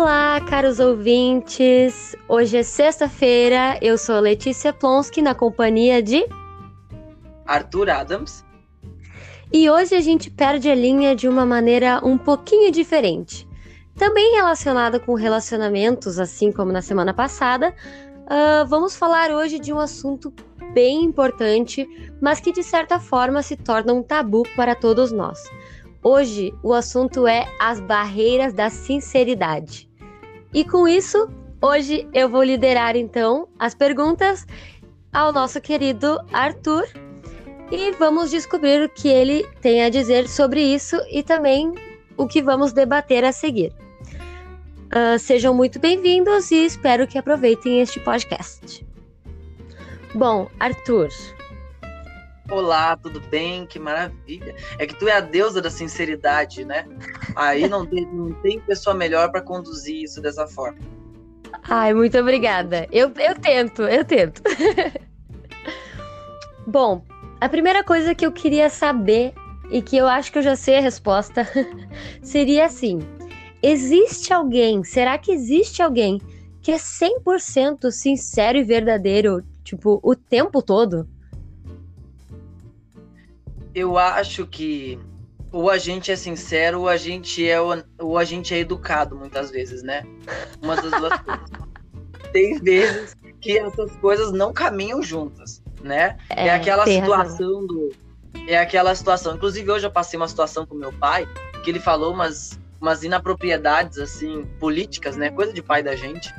Olá, caros ouvintes! Hoje é sexta-feira, eu sou Letícia Plonsky, na companhia de Arthur Adams. E hoje a gente perde a linha de uma maneira um pouquinho diferente. Também relacionada com relacionamentos, assim como na semana passada, uh, vamos falar hoje de um assunto bem importante, mas que de certa forma se torna um tabu para todos nós. Hoje o assunto é as barreiras da sinceridade. E com isso, hoje eu vou liderar então as perguntas ao nosso querido Arthur e vamos descobrir o que ele tem a dizer sobre isso e também o que vamos debater a seguir. Uh, sejam muito bem-vindos e espero que aproveitem este podcast. Bom, Arthur, Olá, tudo bem? Que maravilha. É que tu é a deusa da sinceridade, né? Aí não tem, não tem pessoa melhor para conduzir isso dessa forma. Ai, muito obrigada. Eu, eu tento, eu tento. Bom, a primeira coisa que eu queria saber, e que eu acho que eu já sei a resposta, seria assim: existe alguém, será que existe alguém que é 100% sincero e verdadeiro, tipo, o tempo todo? Eu acho que ou a gente é sincero ou a gente é ou a gente é educado muitas vezes, né? Uma das duas coisas. Tem vezes que essas coisas não caminham juntas, né? É, é aquela situação razão. do é aquela situação. Inclusive hoje eu passei uma situação com meu pai que ele falou umas umas inapropriedades assim políticas, né? Coisa de pai da gente.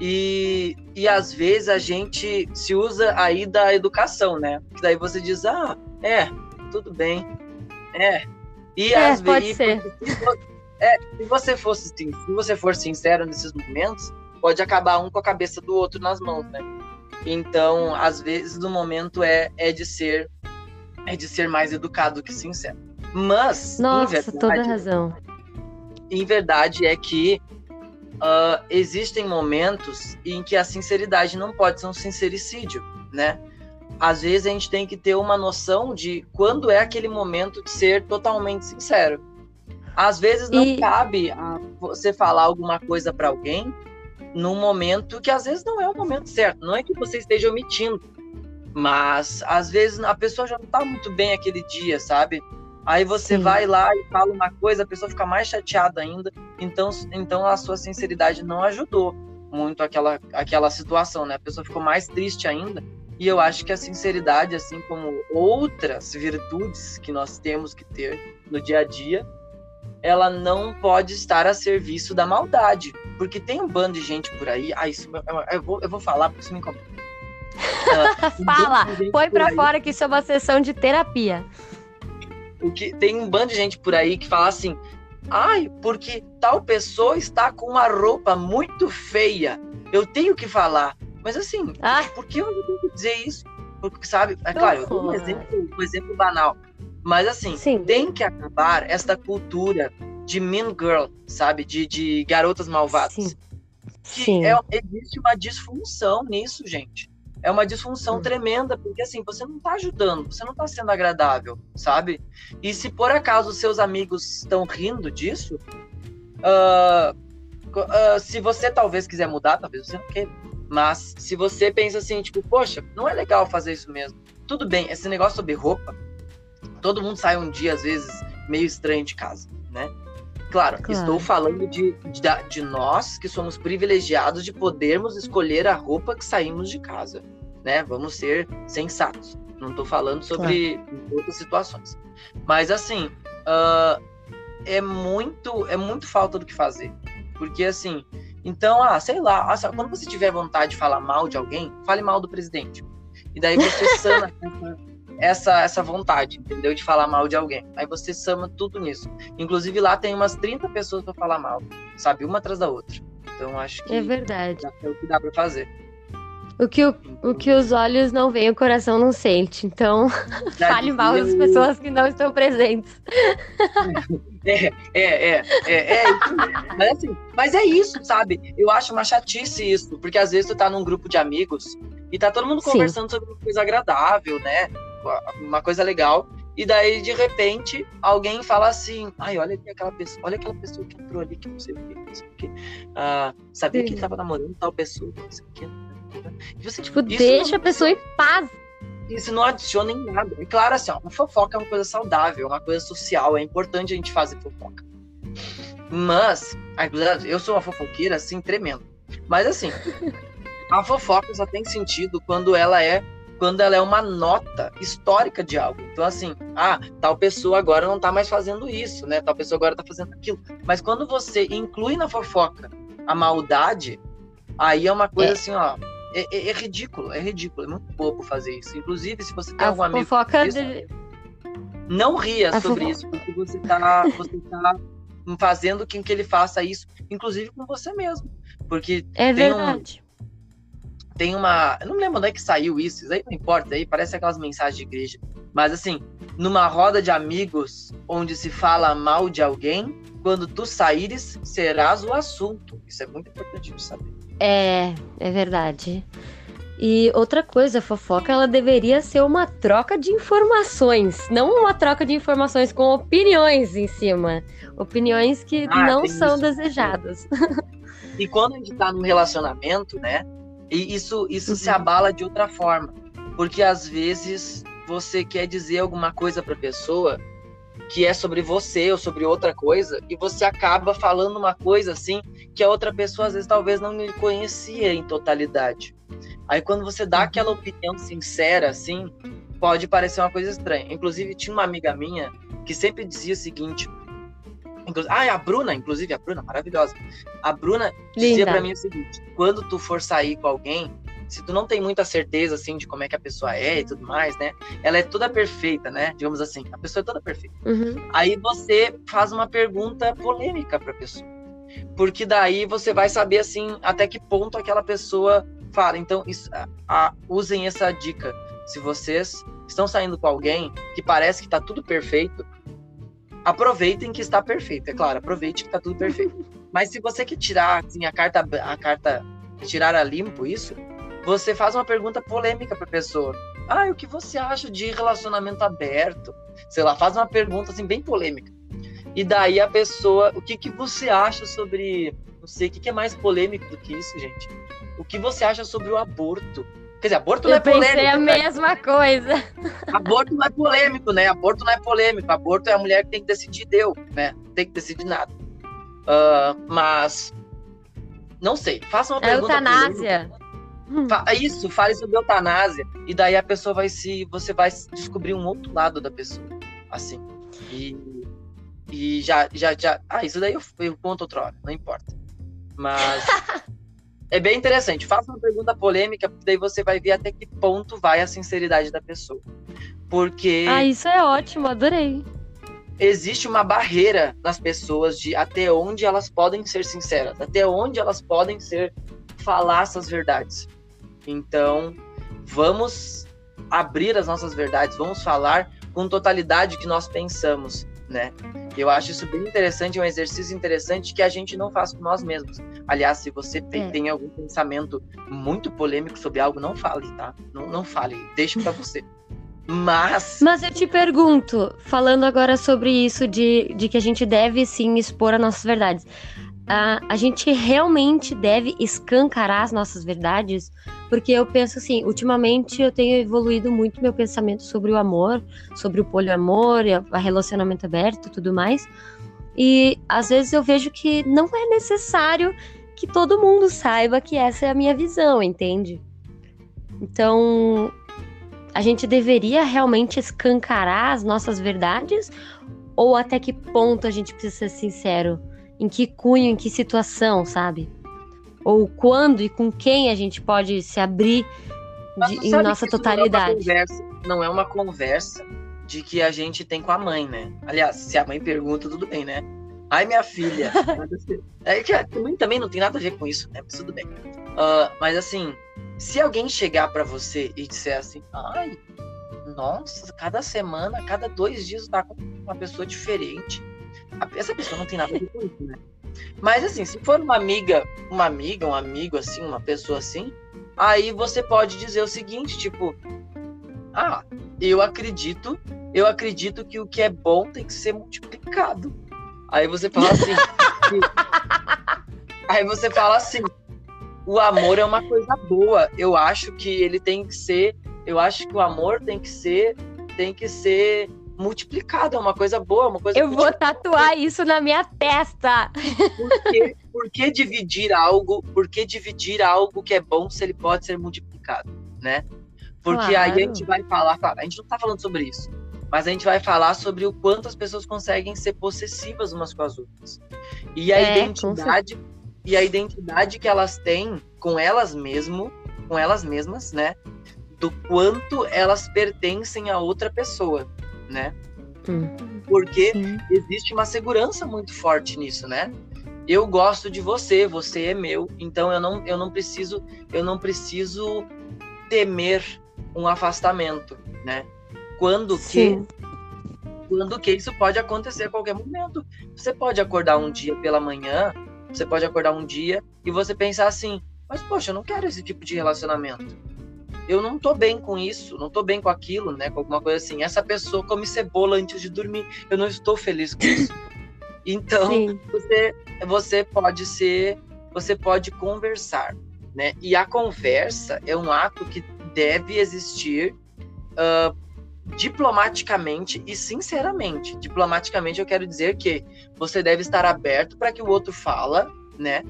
E, e às vezes a gente se usa aí da educação, né? Que daí você diz, ah, é, tudo bem. É. E é, às vezes. É, se você fosse se você for sincero nesses momentos, pode acabar um com a cabeça do outro nas mãos, né? Então, às vezes o momento é, é de ser é de ser mais educado que sincero. Mas, Nossa, verdade, toda razão. Em verdade é que uh, existem momentos em que a sinceridade não pode ser um sincericídio, né? Às vezes a gente tem que ter uma noção de quando é aquele momento de ser totalmente sincero. Às vezes não e... cabe você falar alguma coisa para alguém num momento que às vezes não é o momento certo. Não é que você esteja omitindo, mas às vezes a pessoa já não tá muito bem aquele dia, sabe? Aí você Sim. vai lá e fala uma coisa, a pessoa fica mais chateada ainda. Então, então a sua sinceridade não ajudou muito aquela, aquela situação, né? A pessoa ficou mais triste ainda e eu acho que a sinceridade, assim como outras virtudes que nós temos que ter no dia a dia, ela não pode estar a serviço da maldade. Porque tem um bando de gente por aí. Ah, isso eu vou, eu vou falar porque isso me incomoda. Uh, Fala, põe pra fora que isso é uma sessão de terapia. O que, tem um bando de gente por aí que fala assim: ai, porque tal pessoa está com uma roupa muito feia. Eu tenho que falar. Mas assim, ah. por que eu tenho que dizer isso? Porque, sabe, é claro, eu dou um exemplo, um exemplo banal. Mas assim, Sim. tem que acabar esta cultura de mean girl, sabe? De, de garotas malvadas. Sim. Que Sim. É, existe uma disfunção nisso, gente. É uma disfunção hum. tremenda, porque assim, você não tá ajudando, você não tá sendo agradável, sabe? E se por acaso seus amigos estão rindo disso, uh, uh, se você talvez quiser mudar, talvez você não queira. Mas se você pensa assim, tipo, poxa, não é legal fazer isso mesmo. Tudo bem, esse negócio sobre roupa, todo mundo sai um dia, às vezes, meio estranho de casa, né? Claro, claro. estou falando de, de, de, nós que somos privilegiados de podermos escolher a roupa que saímos de casa, né? Vamos ser sensatos. Não estou falando sobre claro. outras situações. Mas assim, uh, é muito é muito falta do que fazer. Porque assim, então, ah, sei lá, ah, quando você tiver vontade de falar mal de alguém, fale mal do presidente. E daí você sana essa, essa vontade, entendeu? De falar mal de alguém. Aí você sama tudo nisso. Inclusive lá tem umas 30 pessoas para falar mal, sabe? Uma atrás da outra. Então acho que é verdade. É o que dá para fazer. O que, o, o que os olhos não veem, o coração não sente. Então, fale mal das pessoas que não estão presentes. É, é, é, é, é mas, assim, mas é isso, sabe? Eu acho uma chatice isso, porque às vezes tu tá num grupo de amigos e tá todo mundo conversando sobre uma coisa agradável, né? Uma coisa legal. E daí, de repente, alguém fala assim: ai, olha aquela pessoa, olha aquela pessoa que entrou ali, que não sei o que, não sei o que. Ah, sabia que ele tava namorando tal pessoa, não sei o que. Você, tipo, deixa não... a pessoa em paz. Isso não adiciona em nada. E claro, assim, ó, uma fofoca é uma coisa saudável, é uma coisa social, é importante a gente fazer fofoca. Mas, eu sou uma fofoqueira, assim, tremendo. Mas, assim, a fofoca só tem sentido quando ela é quando ela é uma nota histórica de algo. Então, assim, ah, tal pessoa agora não tá mais fazendo isso, né? Tal pessoa agora tá fazendo aquilo. Mas quando você inclui na fofoca a maldade, aí é uma coisa é. assim, ó. É, é, é, ridículo, é ridículo, é muito bobo fazer isso. Inclusive, se você tem a algum amigo. Fofoca de... Não ria a sobre fofoca. isso, porque você tá, você tá fazendo com que ele faça isso, inclusive com você mesmo. Porque é verdade. Um tem uma. Eu não lembro onde é que saiu isso, isso aí não importa, aí parece aquelas mensagens de igreja. Mas assim, numa roda de amigos onde se fala mal de alguém, quando tu saíres, serás o assunto. Isso é muito importante de saber. É, é verdade. E outra coisa, a fofoca ela deveria ser uma troca de informações, não uma troca de informações com opiniões em cima. Opiniões que ah, não são isso. desejadas. E quando a gente tá num relacionamento, né? E isso, isso uhum. se abala de outra forma. Porque às vezes você quer dizer alguma coisa para a pessoa que é sobre você ou sobre outra coisa, e você acaba falando uma coisa assim que a outra pessoa às vezes talvez não lhe conhecia em totalidade. Aí quando você dá uhum. aquela opinião sincera assim, pode parecer uma coisa estranha. Inclusive tinha uma amiga minha que sempre dizia o seguinte: ah, a Bruna, inclusive, a Bruna, maravilhosa. A Bruna dizia para mim o seguinte: quando tu for sair com alguém, se tu não tem muita certeza, assim, de como é que a pessoa é e tudo mais, né? Ela é toda perfeita, né? Digamos assim, a pessoa é toda perfeita. Uhum. Aí você faz uma pergunta polêmica pra pessoa. Porque daí você vai saber, assim, até que ponto aquela pessoa fala. Então, isso, a, usem essa dica. Se vocês estão saindo com alguém que parece que tá tudo perfeito, aproveitem que está perfeito, é claro, aproveite que está tudo perfeito. Mas se você quer tirar assim, a carta, a carta, tirar a limpo isso, você faz uma pergunta polêmica para a pessoa. Ah, o que você acha de relacionamento aberto? Sei lá, faz uma pergunta assim bem polêmica. E daí a pessoa, o que que você acha sobre, não sei, o que, que é mais polêmico do que isso, gente? O que você acha sobre o aborto? Quer dizer, aborto eu não é polêmico. Pensei a né? mesma coisa. Aborto não é polêmico, né? Aborto não é polêmico. Aborto é a mulher que tem que decidir, deu, né? Não tem que decidir nada. Uh, mas não sei. Faça uma é pergunta. Eutanásia. Isso, fale sobre eutanásia. E daí a pessoa vai se. Você vai descobrir um outro lado da pessoa. Assim. E, e já, já, já. Ah, isso daí eu, eu conto outra hora, não importa. Mas. é bem interessante. Faça uma pergunta polêmica, porque daí você vai ver até que ponto vai a sinceridade da pessoa. Porque. Ah, isso é ótimo, adorei. Existe uma barreira nas pessoas de até onde elas podem ser sinceras, até onde elas podem ser falar essas verdades. Então, vamos abrir as nossas verdades, vamos falar com totalidade o que nós pensamos né? Eu acho isso bem interessante, é um exercício interessante que a gente não faz com nós mesmos. Aliás, se você tem, é. tem algum pensamento muito polêmico sobre algo, não fale, tá? Não, não fale, deixe para você. Mas. Mas eu te pergunto, falando agora sobre isso de, de que a gente deve sim expor as nossas verdades a, a gente realmente deve escancarar as nossas verdades, porque eu penso assim, ultimamente eu tenho evoluído muito meu pensamento sobre o amor, sobre o poliamor, o relacionamento aberto tudo mais. E às vezes eu vejo que não é necessário que todo mundo saiba que essa é a minha visão, entende? Então, a gente deveria realmente escancarar as nossas verdades ou até que ponto a gente precisa ser sincero? Em que cunho, em que situação, sabe? Ou quando e com quem a gente pode se abrir de, em nossa totalidade. Não é, conversa, não é uma conversa de que a gente tem com a mãe, né? Aliás, se a mãe pergunta, tudo bem, né? Ai, minha filha. é que a mãe também não tem nada a ver com isso, né? Mas tudo bem. Uh, mas assim, se alguém chegar para você e disser assim, ai, nossa, cada semana, cada dois dias tá com uma pessoa diferente essa pessoa não tem nada a ver com isso, né? Mas assim, se for uma amiga, uma amiga, um amigo assim, uma pessoa assim, aí você pode dizer o seguinte, tipo, ah, eu acredito, eu acredito que o que é bom tem que ser multiplicado. Aí você fala assim. aí você fala assim: o amor é uma coisa boa. Eu acho que ele tem que ser, eu acho que o amor tem que ser, tem que ser multiplicado, é uma coisa boa, uma coisa Eu vou tatuar isso na minha testa. Por que, por que dividir algo? Por que dividir algo que é bom se ele pode ser multiplicado, né? Porque claro. aí a gente vai falar, a gente não tá falando sobre isso, mas a gente vai falar sobre o quanto as pessoas conseguem ser possessivas umas com as outras. E a é, identidade e a identidade que elas têm com elas mesmo, com elas mesmas, né? Do quanto elas pertencem a outra pessoa, né? Hum. Porque Sim. existe uma segurança muito forte nisso, né? Eu gosto de você, você é meu, então eu não, eu não preciso, eu não preciso temer um afastamento, né? Quando Sim. que quando que isso pode acontecer a qualquer momento. Você pode acordar um dia pela manhã você pode acordar um dia e você pensar assim: mas poxa, eu não quero esse tipo de relacionamento. Eu não tô bem com isso, não tô bem com aquilo, né? Com alguma coisa assim. Essa pessoa come cebola antes de dormir. Eu não estou feliz com isso. Então, você, você pode ser, você pode conversar, né? E a conversa é um ato que deve existir uh, diplomaticamente e sinceramente. Diplomaticamente eu quero dizer que você deve estar aberto para que o outro fala, né?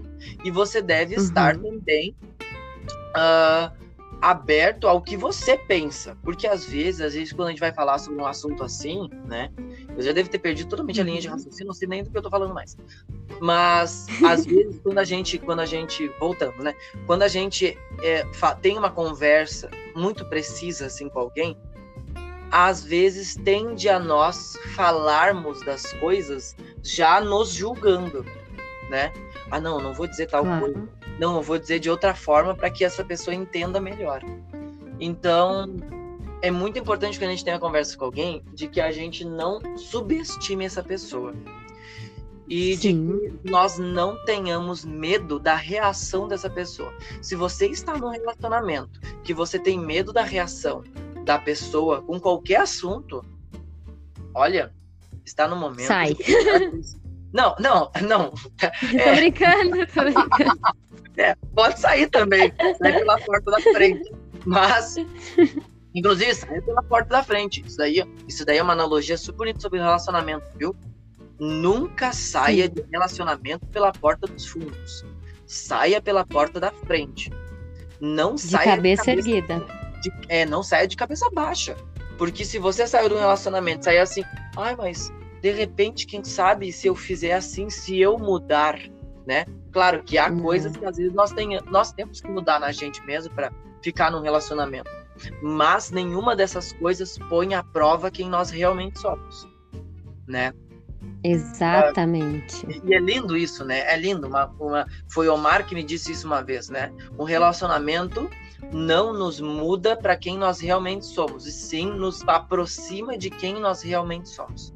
E você deve uhum. estar também uh, aberto ao que você pensa, porque às vezes, às vezes quando a gente vai falar sobre um assunto assim, né? Eu já devo ter perdido totalmente a linha de uhum. raciocínio, não sei nem do que eu tô falando mais. Mas às vezes quando a gente, quando a gente voltando, né? Quando a gente é, tem uma conversa muito precisa assim com alguém, às vezes tende a nós falarmos das coisas já nos julgando, né? Ah, não, não vou dizer tal claro. coisa. Não, eu vou dizer de outra forma para que essa pessoa entenda melhor. Então, é muito importante que a gente tenha conversa com alguém de que a gente não subestime essa pessoa. E Sim. de que nós não tenhamos medo da reação dessa pessoa. Se você está num relacionamento que você tem medo da reação da pessoa com qualquer assunto, olha, está no momento. Sai. Não, não, não. É... Tô brincando, tô brincando. É, pode sair também, sai pela porta da frente. Mas, inclusive, sai pela porta da frente. Isso daí, isso daí é uma analogia super bonita sobre relacionamento, viu? Nunca saia Sim. de relacionamento pela porta dos fundos. Saia pela porta da frente. Não de saia cabeça, de cabeça erguida de, é, não saia de cabeça baixa. Porque se você saiu de um relacionamento, sair assim, ai, mas de repente, quem sabe se eu fizer assim, se eu mudar, né? Claro que há uhum. coisas que às vezes nós, tem, nós temos que mudar na gente mesmo para ficar num relacionamento. Mas nenhuma dessas coisas põe à prova quem nós realmente somos, né? Exatamente. E é lindo isso, né? É lindo. Uma, uma, foi o Omar que me disse isso uma vez, né? Um relacionamento não nos muda para quem nós realmente somos, e sim nos aproxima de quem nós realmente somos.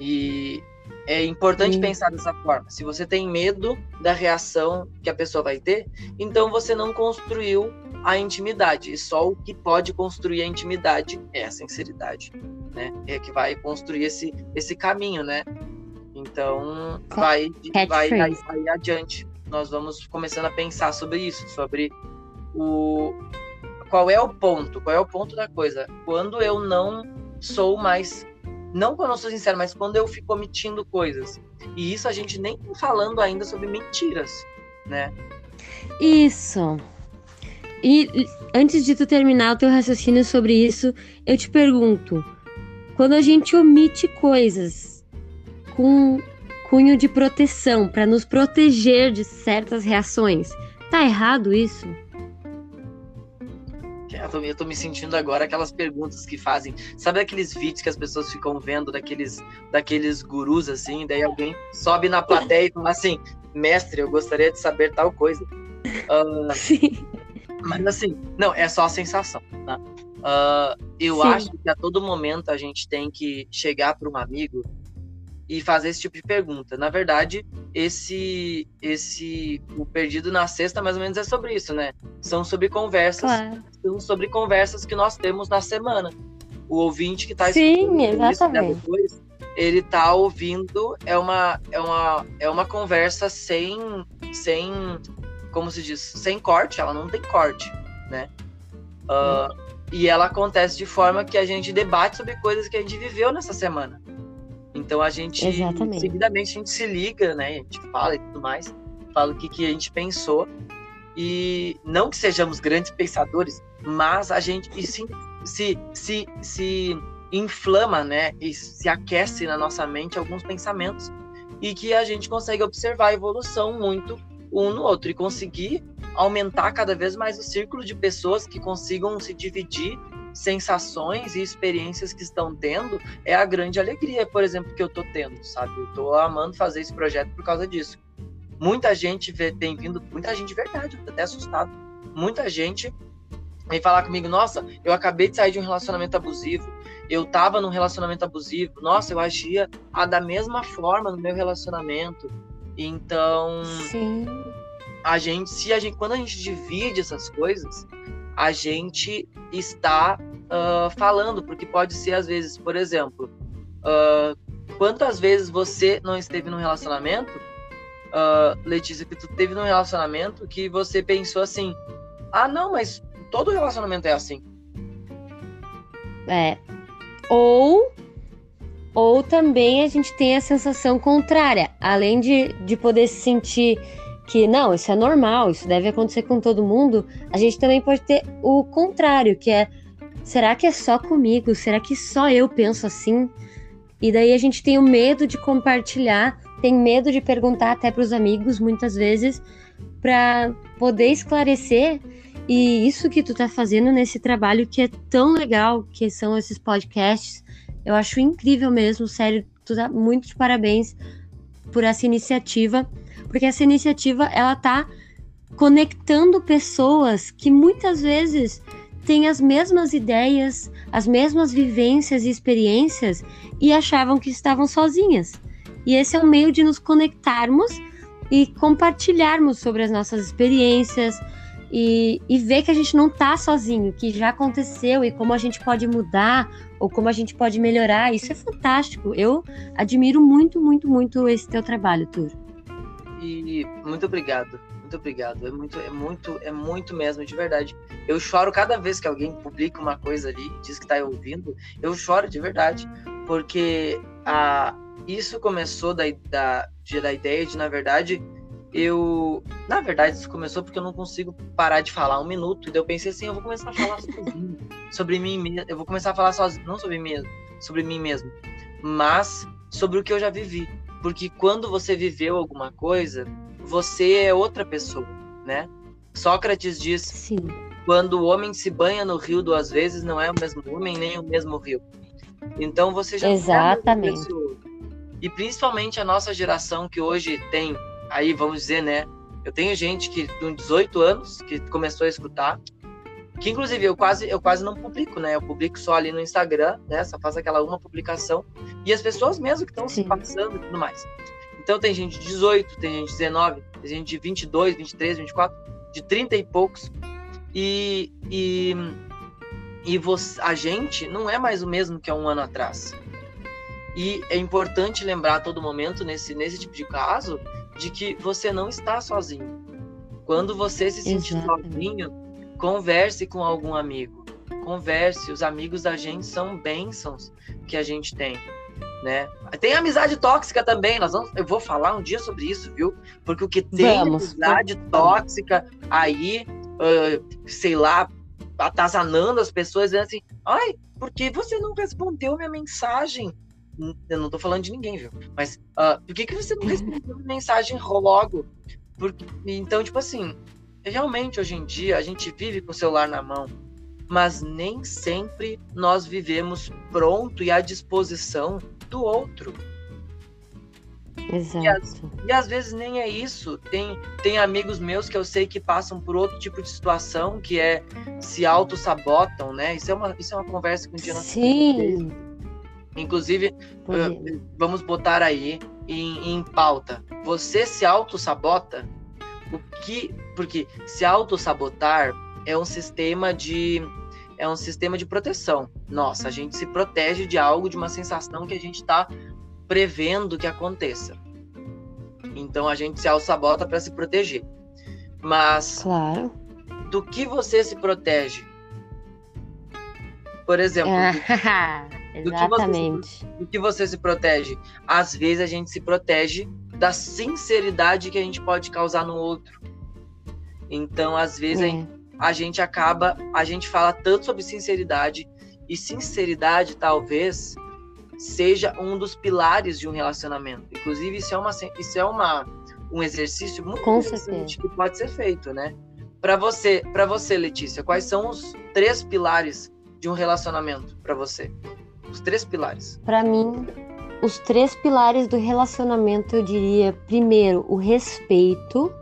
E é importante sim. pensar dessa forma. Se você tem medo da reação que a pessoa vai ter, então você não construiu a intimidade. E só o que pode construir a intimidade é a sinceridade, né? É que vai construir esse, esse caminho, né? Então, vai, vai, vai, vai adiante. Nós vamos começando a pensar sobre isso, sobre o qual é o ponto? Qual é o ponto da coisa? Quando eu não sou mais não quando eu sou sincero, mas quando eu fico omitindo coisas. E isso a gente nem tá falando ainda sobre mentiras, né? Isso. E antes de tu terminar o teu raciocínio sobre isso, eu te pergunto: quando a gente omite coisas com cunho de proteção para nos proteger de certas reações, tá errado isso? Tô, eu tô me sentindo agora aquelas perguntas que fazem. Sabe aqueles vídeos que as pessoas ficam vendo daqueles, daqueles gurus assim? Daí alguém sobe na plateia e fala assim: Mestre, eu gostaria de saber tal coisa. Uh, Sim. Mas assim, não, é só a sensação. Tá? Uh, eu Sim. acho que a todo momento a gente tem que chegar para um amigo e fazer esse tipo de pergunta. Na verdade, esse esse o perdido na sexta mais ou menos é sobre isso, né? São sobre conversas, claro. são sobre conversas que nós temos na semana. o ouvinte que está Sim, exatamente. Isso, depois, ele está ouvindo é uma é uma é uma conversa sem sem como se diz sem corte ela não tem corte né uh, e ela acontece de forma que a gente debate sobre coisas que a gente viveu nessa semana então a gente Exatamente. seguidamente a gente se liga né a gente fala e tudo mais fala o que que a gente pensou e não que sejamos grandes pensadores mas a gente e sim se, se, se inflama, né, e se aquece na nossa mente alguns pensamentos e que a gente consegue observar a evolução muito um no outro e conseguir aumentar cada vez mais o círculo de pessoas que consigam se dividir sensações e experiências que estão tendo é a grande alegria, por exemplo, que eu tô tendo, sabe? Eu tô amando fazer esse projeto por causa disso. Muita gente vê, tem vindo, muita gente de verdade, eu tô até assustado. Muita gente vem falar comigo, nossa, eu acabei de sair de um relacionamento abusivo, eu tava num relacionamento abusivo, nossa, eu agia a, da mesma forma no meu relacionamento. Então, Sim. a gente, se a gente, quando a gente divide essas coisas, a gente está uh, falando, porque pode ser às vezes, por exemplo, uh, quantas vezes você não esteve num relacionamento, uh, Letícia, que tu teve num relacionamento que você pensou assim, ah, não, mas todo relacionamento é assim. É. Ou ou também a gente tem a sensação contrária, além de, de poder se sentir que não, isso é normal, isso deve acontecer com todo mundo, a gente também pode ter o contrário, que é será que é só comigo? Será que só eu penso assim? E daí a gente tem o medo de compartilhar, tem medo de perguntar até para os amigos muitas vezes para poder esclarecer e isso que tu tá fazendo nesse trabalho que é tão legal, que são esses podcasts, eu acho incrível mesmo, sério, tu dá muito de parabéns por essa iniciativa, porque essa iniciativa ela tá conectando pessoas que muitas vezes têm as mesmas ideias, as mesmas vivências e experiências e achavam que estavam sozinhas. E esse é o meio de nos conectarmos e compartilharmos sobre as nossas experiências, e, e ver que a gente não tá sozinho, que já aconteceu e como a gente pode mudar ou como a gente pode melhorar. Isso é fantástico. Eu admiro muito, muito, muito esse teu trabalho, Tur. E muito obrigado. Muito obrigado. É muito, é muito, é muito mesmo, de verdade. Eu choro cada vez que alguém publica uma coisa ali diz que está ouvindo. Eu choro de verdade, porque a, isso começou da, da, da ideia de, na verdade, eu. Na verdade, isso começou porque eu não consigo parar de falar um minuto. E daí eu pensei assim: eu vou começar a falar sozinho, sobre mim mesmo. Eu vou começar a falar sozinho, não sobre mim mesmo, sobre mim mesmo, mas sobre o que eu já vivi. Porque quando você viveu alguma coisa, você é outra pessoa, né? Sócrates diz: Sim. quando o homem se banha no rio duas vezes, não é o mesmo homem nem o mesmo rio. Então você já Exatamente. É e principalmente a nossa geração que hoje tem aí vamos dizer, né? Eu tenho gente que com 18 anos que começou a escutar, que inclusive eu quase eu quase não publico, né? Eu publico só ali no Instagram, né? Só faço aquela uma publicação e as pessoas mesmo que estão se passando e tudo mais. Então tem gente de 18, tem gente de 19, tem gente de 22, 23, 24, de 30 e poucos. E e e você, a gente não é mais o mesmo que há um ano atrás. E é importante lembrar a todo momento nesse nesse tipo de caso de que você não está sozinho. Quando você se sentir Exatamente. sozinho, converse com algum amigo. Converse, os amigos da gente são bênçãos que a gente tem, né? Tem amizade tóxica também, nós vamos, eu vou falar um dia sobre isso, viu? Porque o que tem vamos, amizade vamos. tóxica aí, uh, sei lá, atazanando as pessoas, dizendo assim, ai, por que você não respondeu minha mensagem? eu não tô falando de ninguém, viu? Mas uh, por que, que você não recebeu mensagem logo? Porque, então, tipo assim, realmente hoje em dia a gente vive com o celular na mão, mas nem sempre nós vivemos pronto e à disposição do outro. Exato. E, as, e às vezes nem é isso. Tem, tem amigos meus que eu sei que passam por outro tipo de situação, que é se auto-sabotam, né? Isso é uma, isso é uma conversa que um dia nós Sim. Inclusive, uh, vamos botar aí em, em pauta. Você se auto-sabota? O que. Porque se auto-sabotar é um sistema de. é um sistema de proteção. Nossa, a gente se protege de algo, de uma sensação que a gente está prevendo que aconteça. Então a gente se auto-sabota para se proteger. Mas claro. do que você se protege? Por exemplo, do, exatamente. Do que, você, do que você se protege? Às vezes a gente se protege da sinceridade que a gente pode causar no outro. Então, às vezes, é. a gente acaba, a gente fala tanto sobre sinceridade, e sinceridade talvez seja um dos pilares de um relacionamento. Inclusive, isso é uma, isso é uma, um exercício muito Com interessante que pode ser feito, né? Para você, para você, Letícia, quais são os três pilares de um relacionamento para você? Os três pilares. Para mim, os três pilares do relacionamento, eu diria, primeiro, o respeito,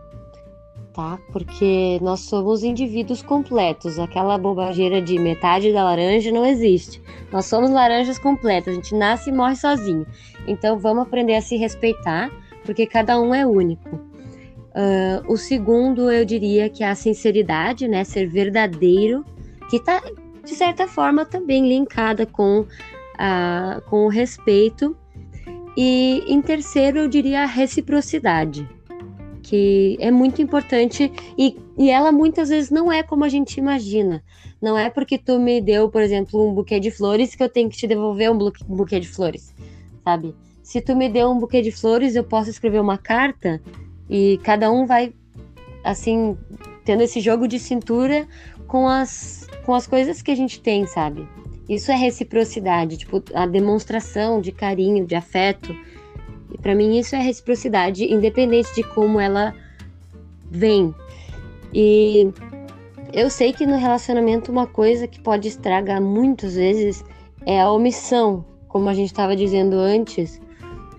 tá? Porque nós somos indivíduos completos. Aquela bobageira de metade da laranja não existe. Nós somos laranjas completas. A gente nasce e morre sozinho. Então vamos aprender a se respeitar, porque cada um é único. Uh, o segundo, eu diria que é a sinceridade, né? Ser verdadeiro, que está de certa forma também linkada com, a, com o respeito e em terceiro, eu diria a reciprocidade, que é muito importante e, e ela muitas vezes não é como a gente imagina. Não é porque tu me deu, por exemplo, um buquê de flores que eu tenho que te devolver um buquê de flores, sabe? Se tu me deu um buquê de flores, eu posso escrever uma carta e cada um vai, assim, tendo esse jogo de cintura com as, com as coisas que a gente tem, sabe? Isso é reciprocidade, tipo, a demonstração de carinho, de afeto. E para mim isso é reciprocidade, independente de como ela vem. E eu sei que no relacionamento uma coisa que pode estragar muitas vezes é a omissão, como a gente estava dizendo antes,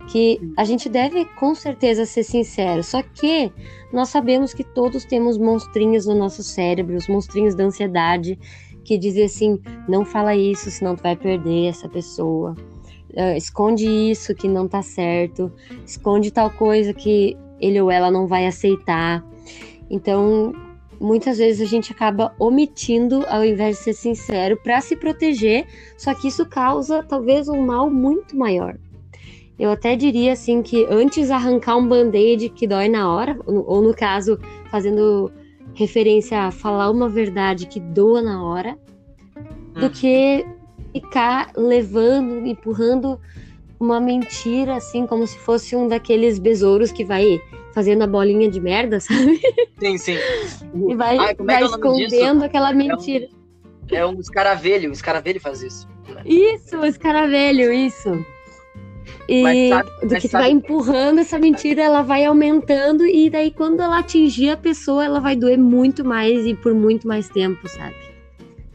que a gente deve com certeza ser sincero, só que nós sabemos que todos temos monstrinhos no nosso cérebro, os monstrinhos da ansiedade, que dizia assim: não fala isso, senão tu vai perder essa pessoa. Uh, esconde isso que não tá certo, esconde tal coisa que ele ou ela não vai aceitar. Então, muitas vezes a gente acaba omitindo ao invés de ser sincero para se proteger, só que isso causa talvez um mal muito maior. Eu até diria assim que antes arrancar um band-aid que dói na hora, ou no caso, fazendo referência a falar uma verdade que doa na hora, do uhum. que ficar levando, empurrando uma mentira, assim, como se fosse um daqueles besouros que vai fazendo a bolinha de merda, sabe? Sim, sim. E vai, Ai, é vai é escondendo aquela mentira. É um, é um escaravelho, o escaravelho faz isso. Isso, o escaravelho, isso. E sabe, do que sabe... vai empurrando essa mentira, ela vai aumentando, e daí quando ela atingir a pessoa, ela vai doer muito mais e por muito mais tempo, sabe?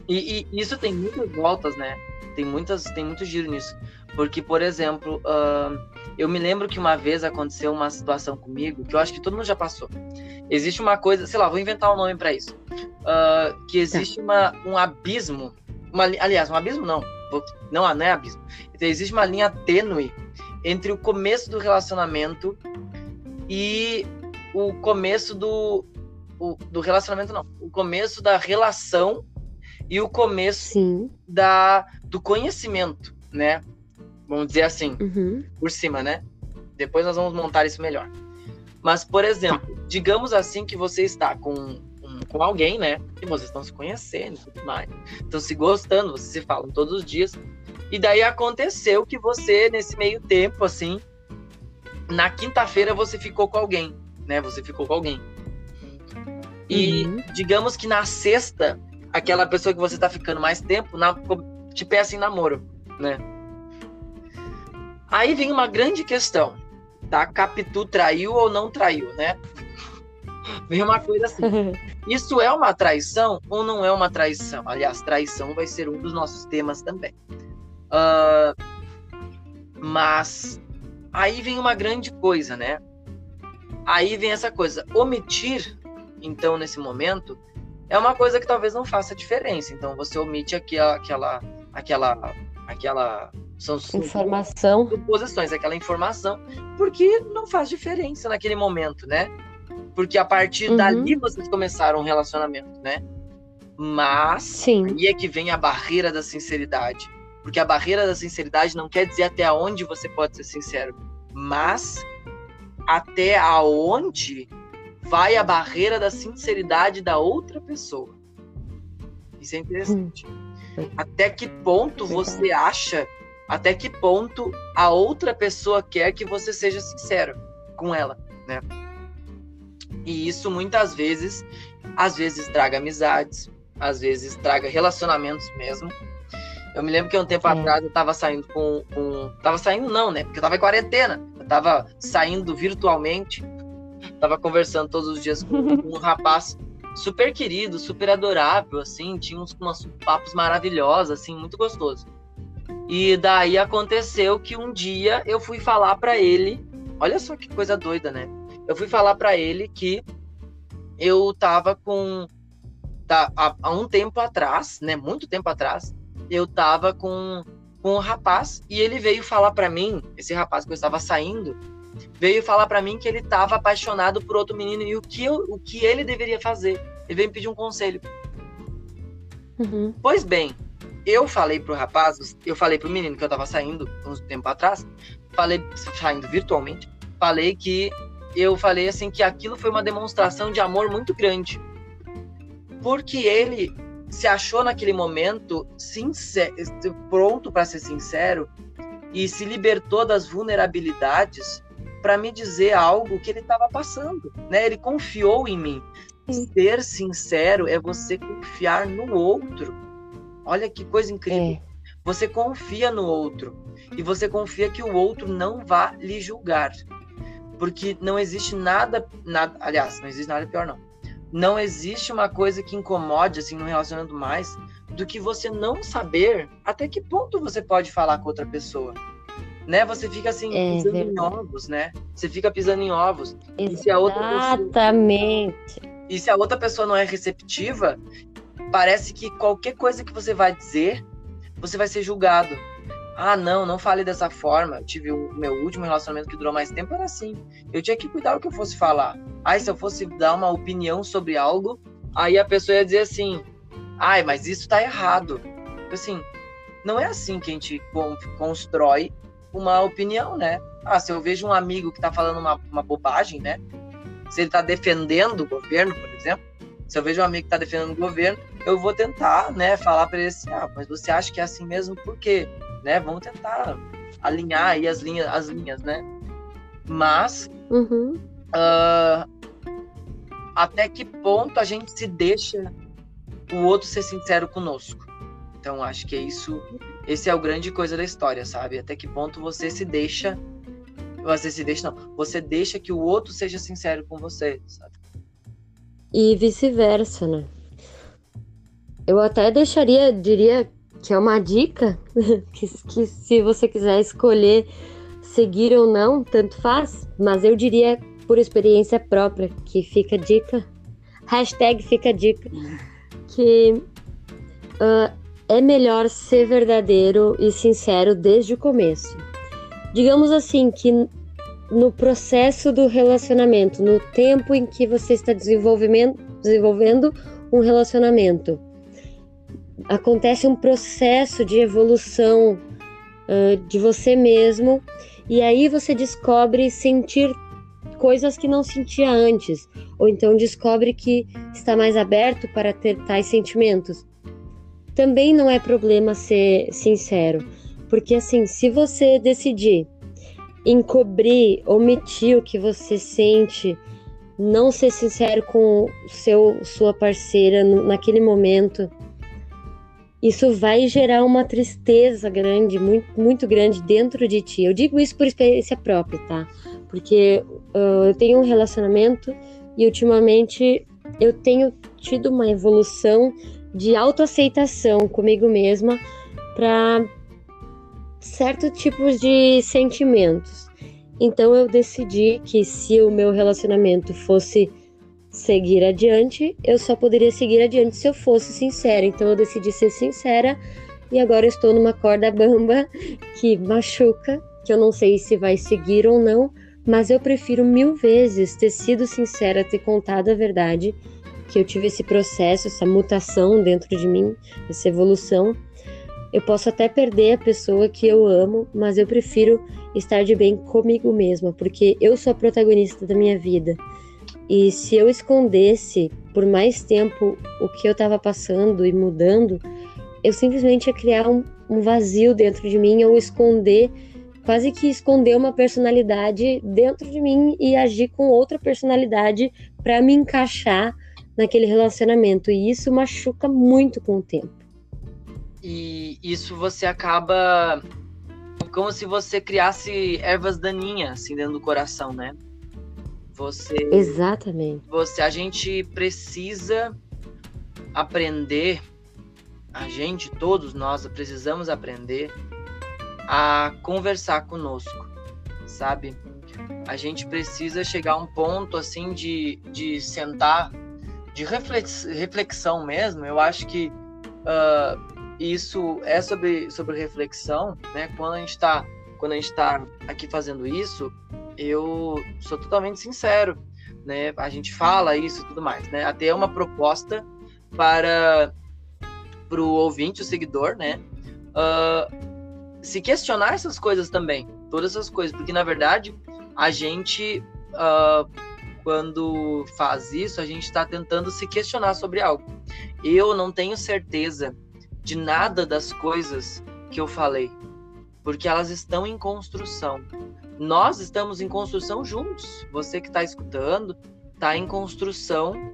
E, e isso tem muitas voltas, né? Tem, muitas, tem muito giro nisso. Porque, por exemplo, uh, eu me lembro que uma vez aconteceu uma situação comigo que eu acho que todo mundo já passou. Existe uma coisa, sei lá, vou inventar um nome para isso. Uh, que existe uma, um abismo. Uma, aliás, um abismo não. Não, não é abismo. Então, existe uma linha tênue entre o começo do relacionamento e o começo do. O, do relacionamento, não. O começo da relação e o começo Sim. da, do conhecimento, né? Vamos dizer assim, uhum. por cima, né? Depois nós vamos montar isso melhor. Mas, por exemplo, digamos assim que você está com, com, com alguém, né? E vocês estão se conhecendo e tudo mais. Estão se gostando, vocês se falam todos os dias. E daí aconteceu que você, nesse meio tempo, assim, na quinta-feira você ficou com alguém, né? Você ficou com alguém. E uhum. digamos que na sexta, aquela pessoa que você tá ficando mais tempo, na, te peça em namoro, né? Aí vem uma grande questão, tá? Capitu traiu ou não traiu, né? Vem uma coisa assim. Isso é uma traição ou não é uma traição? Aliás, traição vai ser um dos nossos temas também. Uh, mas aí vem uma grande coisa, né? Aí vem essa coisa. Omitir, então, nesse momento, é uma coisa que talvez não faça diferença. Então, você omite aquela, aquela, aquela, aquela são informação, suposições, aquela informação, porque não faz diferença naquele momento, né? Porque a partir uhum. dali vocês começaram um relacionamento, né? Mas Sim. aí é que vem a barreira da sinceridade. Porque a barreira da sinceridade não quer dizer até onde você pode ser sincero, mas até aonde vai a barreira da sinceridade da outra pessoa. Isso é interessante. Hum. Até que ponto você acha, até que ponto a outra pessoa quer que você seja sincero com ela, né? E isso muitas vezes, às vezes traga amizades, às vezes traga relacionamentos mesmo. Eu me lembro que um tempo atrás eu tava saindo com, com. Tava saindo, não, né? Porque eu tava em quarentena. Eu tava saindo virtualmente. Tava conversando todos os dias com, um rapaz super querido, super adorável, assim. Tinha uns, uns papos maravilhosos, assim, muito gostoso. E daí aconteceu que um dia eu fui falar para ele. Olha só que coisa doida, né? Eu fui falar para ele que eu tava com tá, há, há, um tempo atrás, né, muito tempo atrás, eu tava com, com um rapaz e ele veio falar para mim, esse rapaz que eu estava saindo, veio falar para mim que ele tava apaixonado por outro menino e o que, eu, o que ele deveria fazer. Ele veio me pedir um conselho. Uhum. Pois bem, eu falei pro rapaz, eu falei pro menino que eu tava saindo uns tempo atrás, falei, saindo virtualmente, falei que eu falei assim que aquilo foi uma demonstração de amor muito grande porque ele se achou naquele momento sincero, pronto para ser sincero e se libertou das vulnerabilidades para me dizer algo que ele estava passando, né? Ele confiou em mim. Ser sincero é você confiar no outro. Olha que coisa incrível. É. Você confia no outro e você confia que o outro não vai lhe julgar. Porque não existe nada, nada, aliás, não existe nada pior não não existe uma coisa que incomode assim no relacionamento mais do que você não saber até que ponto você pode falar com outra pessoa. Né? Você fica assim é, pisando verdade. em ovos, né? Você fica pisando em ovos. Exatamente. E se, pessoa... e se a outra pessoa não é receptiva, parece que qualquer coisa que você vai dizer, você vai ser julgado. Ah, não, não fale dessa forma. Eu tive o meu último relacionamento que durou mais tempo, era assim. Eu tinha que cuidar o que eu fosse falar. Aí, se eu fosse dar uma opinião sobre algo, aí a pessoa ia dizer assim: ai, mas isso tá errado. Assim, não é assim que a gente constrói uma opinião, né? Ah, se eu vejo um amigo que tá falando uma, uma bobagem, né? Se ele tá defendendo o governo, por exemplo, se eu vejo um amigo que tá defendendo o governo, eu vou tentar, né, falar para ele assim: ah, mas você acha que é assim mesmo por quê? né? Vamos tentar alinhar aí as linhas, as linhas, né? Mas uhum. uh, até que ponto a gente se deixa o outro ser sincero conosco? Então acho que é isso. Esse é o grande coisa da história, sabe? Até que ponto você se deixa você se deixa não, você deixa que o outro seja sincero com você, sabe? E vice-versa, né? Eu até deixaria, diria que é uma dica, que, que se você quiser escolher seguir ou não, tanto faz, mas eu diria por experiência própria, que fica dica, hashtag fica dica, que uh, é melhor ser verdadeiro e sincero desde o começo. Digamos assim, que no processo do relacionamento, no tempo em que você está desenvolvendo um relacionamento, acontece um processo de evolução uh, de você mesmo e aí você descobre sentir coisas que não sentia antes, ou então descobre que está mais aberto para ter tais sentimentos. Também não é problema ser sincero, porque assim, se você decidir encobrir, omitir o que você sente, não ser sincero com seu sua parceira naquele momento, isso vai gerar uma tristeza grande, muito, muito grande dentro de ti. Eu digo isso por experiência própria, tá? Porque uh, eu tenho um relacionamento e ultimamente eu tenho tido uma evolução de autoaceitação comigo mesma para certos tipos de sentimentos. Então eu decidi que se o meu relacionamento fosse seguir adiante, eu só poderia seguir adiante se eu fosse sincera. Então eu decidi ser sincera e agora estou numa corda bamba que machuca, que eu não sei se vai seguir ou não, mas eu prefiro mil vezes ter sido sincera, ter contado a verdade que eu tive esse processo, essa mutação dentro de mim, essa evolução, eu posso até perder a pessoa que eu amo, mas eu prefiro estar de bem comigo mesma, porque eu sou a protagonista da minha vida. E se eu escondesse por mais tempo o que eu estava passando e mudando, eu simplesmente ia criar um, um vazio dentro de mim ou esconder, quase que esconder uma personalidade dentro de mim e agir com outra personalidade para me encaixar naquele relacionamento. E isso machuca muito com o tempo. E isso você acaba como se você criasse ervas daninhas assim dentro do coração, né? Você Exatamente. Você a gente precisa aprender a gente, todos nós precisamos aprender a conversar conosco, sabe? A gente precisa chegar a um ponto assim de, de sentar, de reflex, reflexão mesmo. Eu acho que uh, isso é sobre, sobre reflexão, né? Quando a gente está quando a gente está aqui fazendo isso, eu sou totalmente sincero, né? A gente fala isso e tudo mais, né? Até uma proposta para para o ouvinte, o seguidor, né? Uh, se questionar essas coisas também, todas essas coisas, porque na verdade a gente, uh, quando faz isso, a gente está tentando se questionar sobre algo. Eu não tenho certeza de nada das coisas que eu falei, porque elas estão em construção. Nós estamos em construção juntos. Você que está escutando está em construção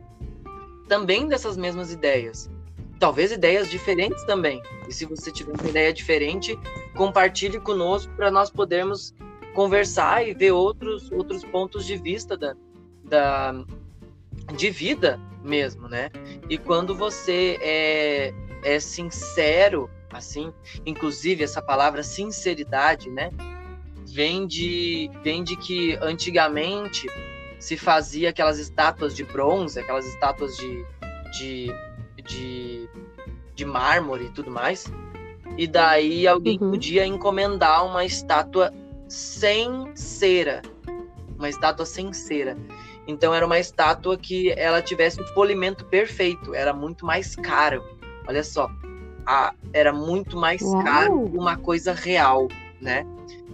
também dessas mesmas ideias talvez ideias diferentes também. E se você tiver uma ideia diferente, compartilhe conosco para nós podermos conversar e ver outros, outros pontos de vista da, da, de vida mesmo, né? E quando você é, é sincero, assim, inclusive essa palavra sinceridade, né? Vem de, vem de que antigamente se fazia aquelas estátuas de bronze, aquelas estátuas de, de de, de mármore e tudo mais. E daí alguém uhum. podia encomendar uma estátua sem cera. Uma estátua sem cera. Então era uma estátua que ela tivesse o polimento perfeito. Era muito mais caro. Olha só. A, era muito mais Uau. caro uma coisa real, né?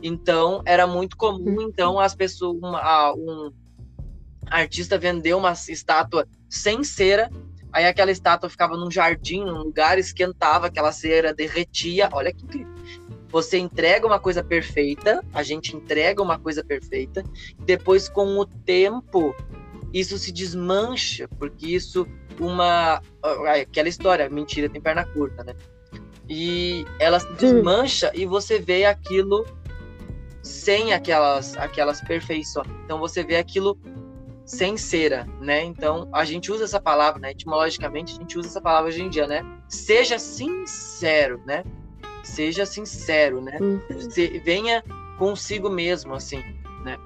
Então era muito comum, uhum. então, as pessoas. Uma, um artista vender uma estátua sem cera Aí aquela estátua ficava num jardim, num lugar, esquentava, aquela cera derretia. Olha que incrível. Você entrega uma coisa perfeita, a gente entrega uma coisa perfeita, depois com o tempo isso se desmancha, porque isso uma aquela história, mentira tem perna curta, né? E ela se desmancha e você vê aquilo sem aquelas aquelas perfeições. Então você vê aquilo sem cera, né? Então, a gente usa essa palavra, né? Etimologicamente, a gente usa essa palavra hoje em dia, né? Seja sincero, né? Seja sincero, né? Uhum. Se, venha consigo mesmo, assim, né?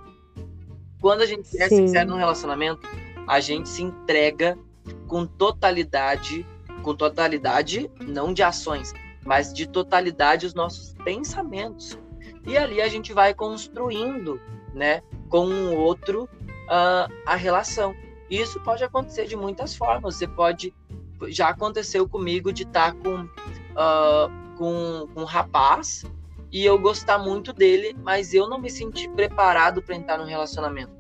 Quando a gente é sincero num relacionamento, a gente se entrega com totalidade, com totalidade, não de ações, mas de totalidade os nossos pensamentos. E ali a gente vai construindo, né, com um outro uh, a relação. E isso pode acontecer de muitas formas. Você pode. Já aconteceu comigo de estar com, uh, com, com um rapaz e eu gostar muito dele, mas eu não me senti preparado para entrar num relacionamento.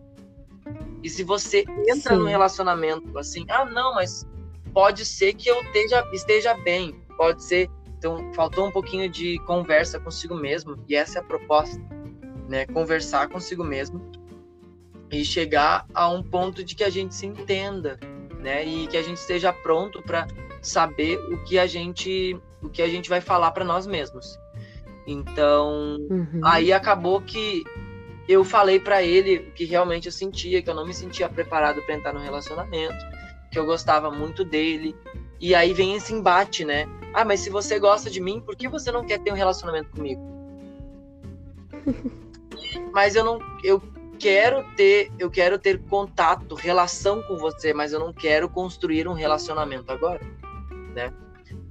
E se você entra Sim. num relacionamento assim, ah, não, mas pode ser que eu esteja, esteja bem, pode ser. Então, faltou um pouquinho de conversa consigo mesmo, e essa é a proposta, né? Conversar consigo mesmo e chegar a um ponto de que a gente se entenda, né? E que a gente esteja pronto para saber o que a gente o que a gente vai falar para nós mesmos. Então, uhum. aí acabou que eu falei para ele o que realmente eu sentia, que eu não me sentia preparado para entrar no relacionamento, que eu gostava muito dele. E aí vem esse embate, né? Ah, mas se você gosta de mim, por que você não quer ter um relacionamento comigo? mas eu não eu quero ter, eu quero ter contato, relação com você, mas eu não quero construir um relacionamento agora, né?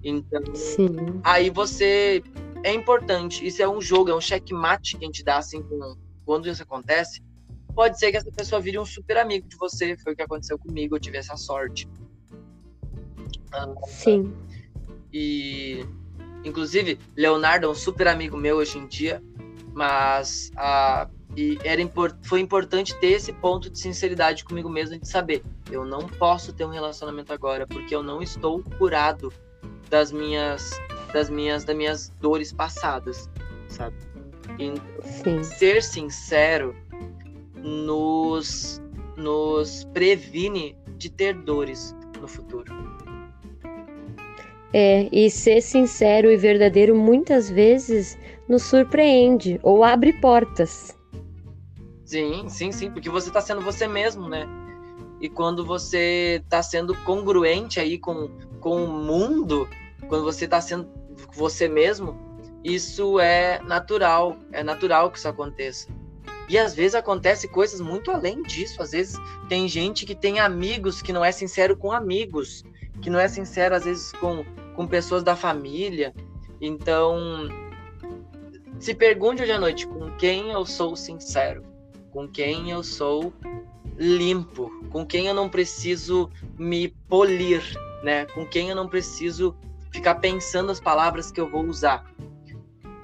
Então, Sim. aí você é importante. Isso é um jogo, é um checkmate que a gente dá assim com, quando isso acontece. Pode ser que essa pessoa vire um super amigo de você, foi o que aconteceu comigo, eu tive essa sorte. Sim. E, inclusive, Leonardo é um super amigo meu hoje em dia, mas a, e era foi importante ter esse ponto de sinceridade comigo mesmo de saber, eu não posso ter um relacionamento agora porque eu não estou curado das minhas das minhas das minhas dores passadas, sabe? E Sim. ser sincero nos nos previne de ter dores no futuro. É, e ser sincero e verdadeiro muitas vezes nos surpreende ou abre portas. Sim, sim, sim, porque você está sendo você mesmo, né? E quando você está sendo congruente aí com, com o mundo, quando você está sendo você mesmo, isso é natural, é natural que isso aconteça. E às vezes acontece coisas muito além disso. Às vezes tem gente que tem amigos que não é sincero com amigos, que não é sincero às vezes com, com pessoas da família. Então, se pergunte hoje à noite com quem eu sou sincero, com quem eu sou limpo, com quem eu não preciso me polir, né? Com quem eu não preciso ficar pensando as palavras que eu vou usar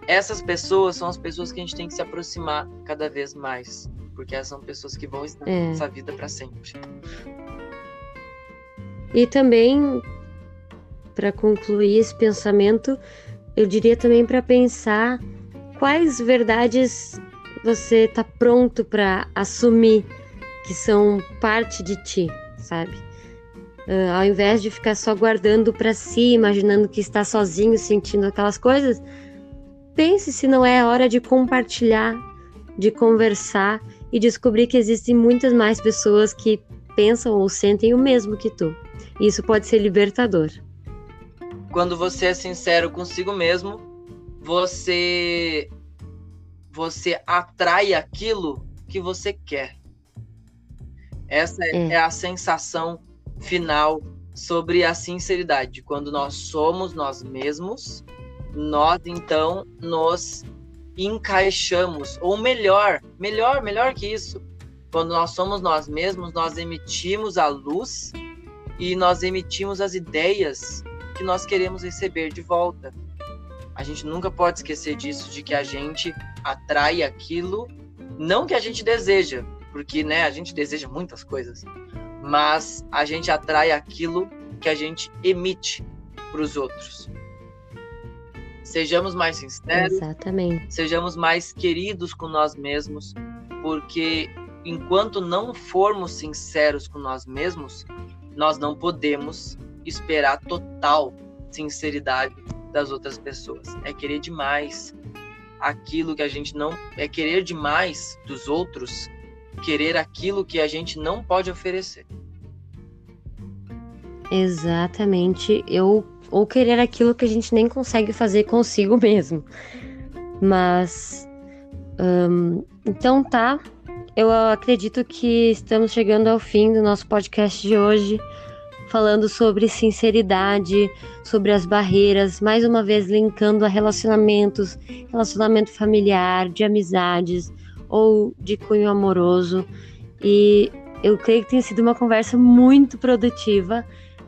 essas pessoas são as pessoas que a gente tem que se aproximar cada vez mais, porque essas são pessoas que vão estar é. nessa vida para sempre. E também, para concluir esse pensamento, eu diria também para pensar quais verdades você está pronto para assumir que são parte de ti, sabe? Uh, ao invés de ficar só guardando para si, imaginando que está sozinho, sentindo aquelas coisas, Pense se não é hora de compartilhar, de conversar e descobrir que existem muitas mais pessoas que pensam ou sentem o mesmo que tu. Isso pode ser libertador. Quando você é sincero consigo mesmo, você você atrai aquilo que você quer. Essa é, é. a sensação final sobre a sinceridade, quando nós somos nós mesmos nós então nos encaixamos, ou melhor, melhor, melhor que isso, quando nós somos nós mesmos, nós emitimos a luz e nós emitimos as ideias que nós queremos receber de volta. A gente nunca pode esquecer disso, de que a gente atrai aquilo, não que a gente deseja, porque né, a gente deseja muitas coisas, mas a gente atrai aquilo que a gente emite para os outros. Sejamos mais sinceros. Exatamente. Sejamos mais queridos com nós mesmos, porque enquanto não formos sinceros com nós mesmos, nós não podemos esperar total sinceridade das outras pessoas. É querer demais aquilo que a gente não é querer demais dos outros, querer aquilo que a gente não pode oferecer. Exatamente. Eu ou querer aquilo que a gente nem consegue fazer consigo mesmo. Mas então tá. Eu acredito que estamos chegando ao fim do nosso podcast de hoje, falando sobre sinceridade, sobre as barreiras, mais uma vez linkando a relacionamentos, relacionamento familiar, de amizades ou de cunho amoroso. E eu creio que tem sido uma conversa muito produtiva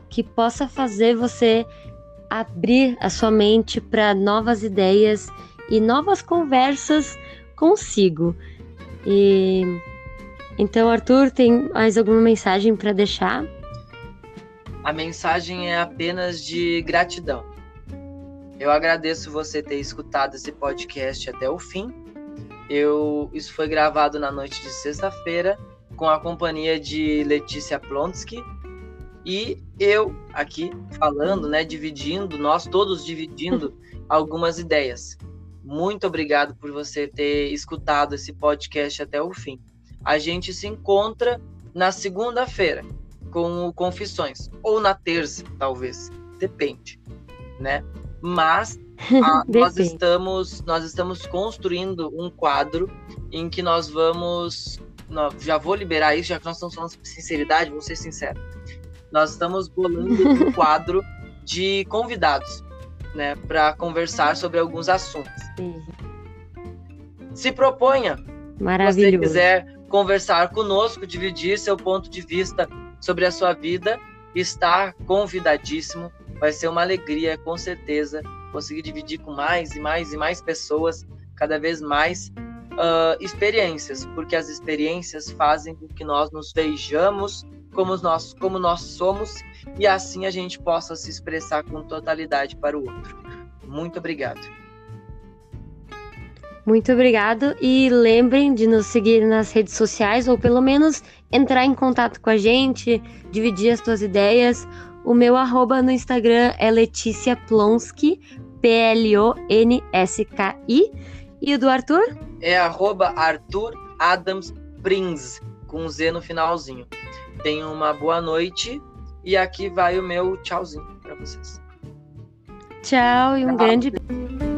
que possa fazer você abrir a sua mente para novas ideias e novas conversas consigo. E então, Arthur, tem mais alguma mensagem para deixar? A mensagem é apenas de gratidão. Eu agradeço você ter escutado esse podcast até o fim. Eu, isso foi gravado na noite de sexta-feira com a companhia de Letícia Plonsky, e eu aqui falando, né, dividindo, nós todos dividindo algumas ideias. Muito obrigado por você ter escutado esse podcast até o fim. A gente se encontra na segunda-feira com o Confissões ou na terça, talvez, depende, né? Mas a, nós estamos nós estamos construindo um quadro em que nós vamos já vou liberar isso, já que nós estamos falando sobre sinceridade, vou ser sincero nós estamos bolando um quadro de convidados, né, para conversar sobre alguns assuntos. Sim. Se proponha, se você quiser conversar conosco, dividir seu ponto de vista sobre a sua vida, está convidadíssimo. Vai ser uma alegria, com certeza, conseguir dividir com mais e mais e mais pessoas, cada vez mais uh, experiências, porque as experiências fazem com que nós nos vejamos como nós, como nós somos e assim a gente possa se expressar com totalidade para o outro. Muito obrigado. Muito obrigado e lembrem de nos seguir nas redes sociais ou pelo menos entrar em contato com a gente, dividir as suas ideias. O meu arroba no Instagram é Letícia Plonsky, P-L-O-N-S-K-I. E o do Arthur? É arroba Arthur Adams Prinz, com Z no finalzinho. Tenham uma boa noite e aqui vai o meu tchauzinho para vocês. Tchau e um Tchau. grande beijo.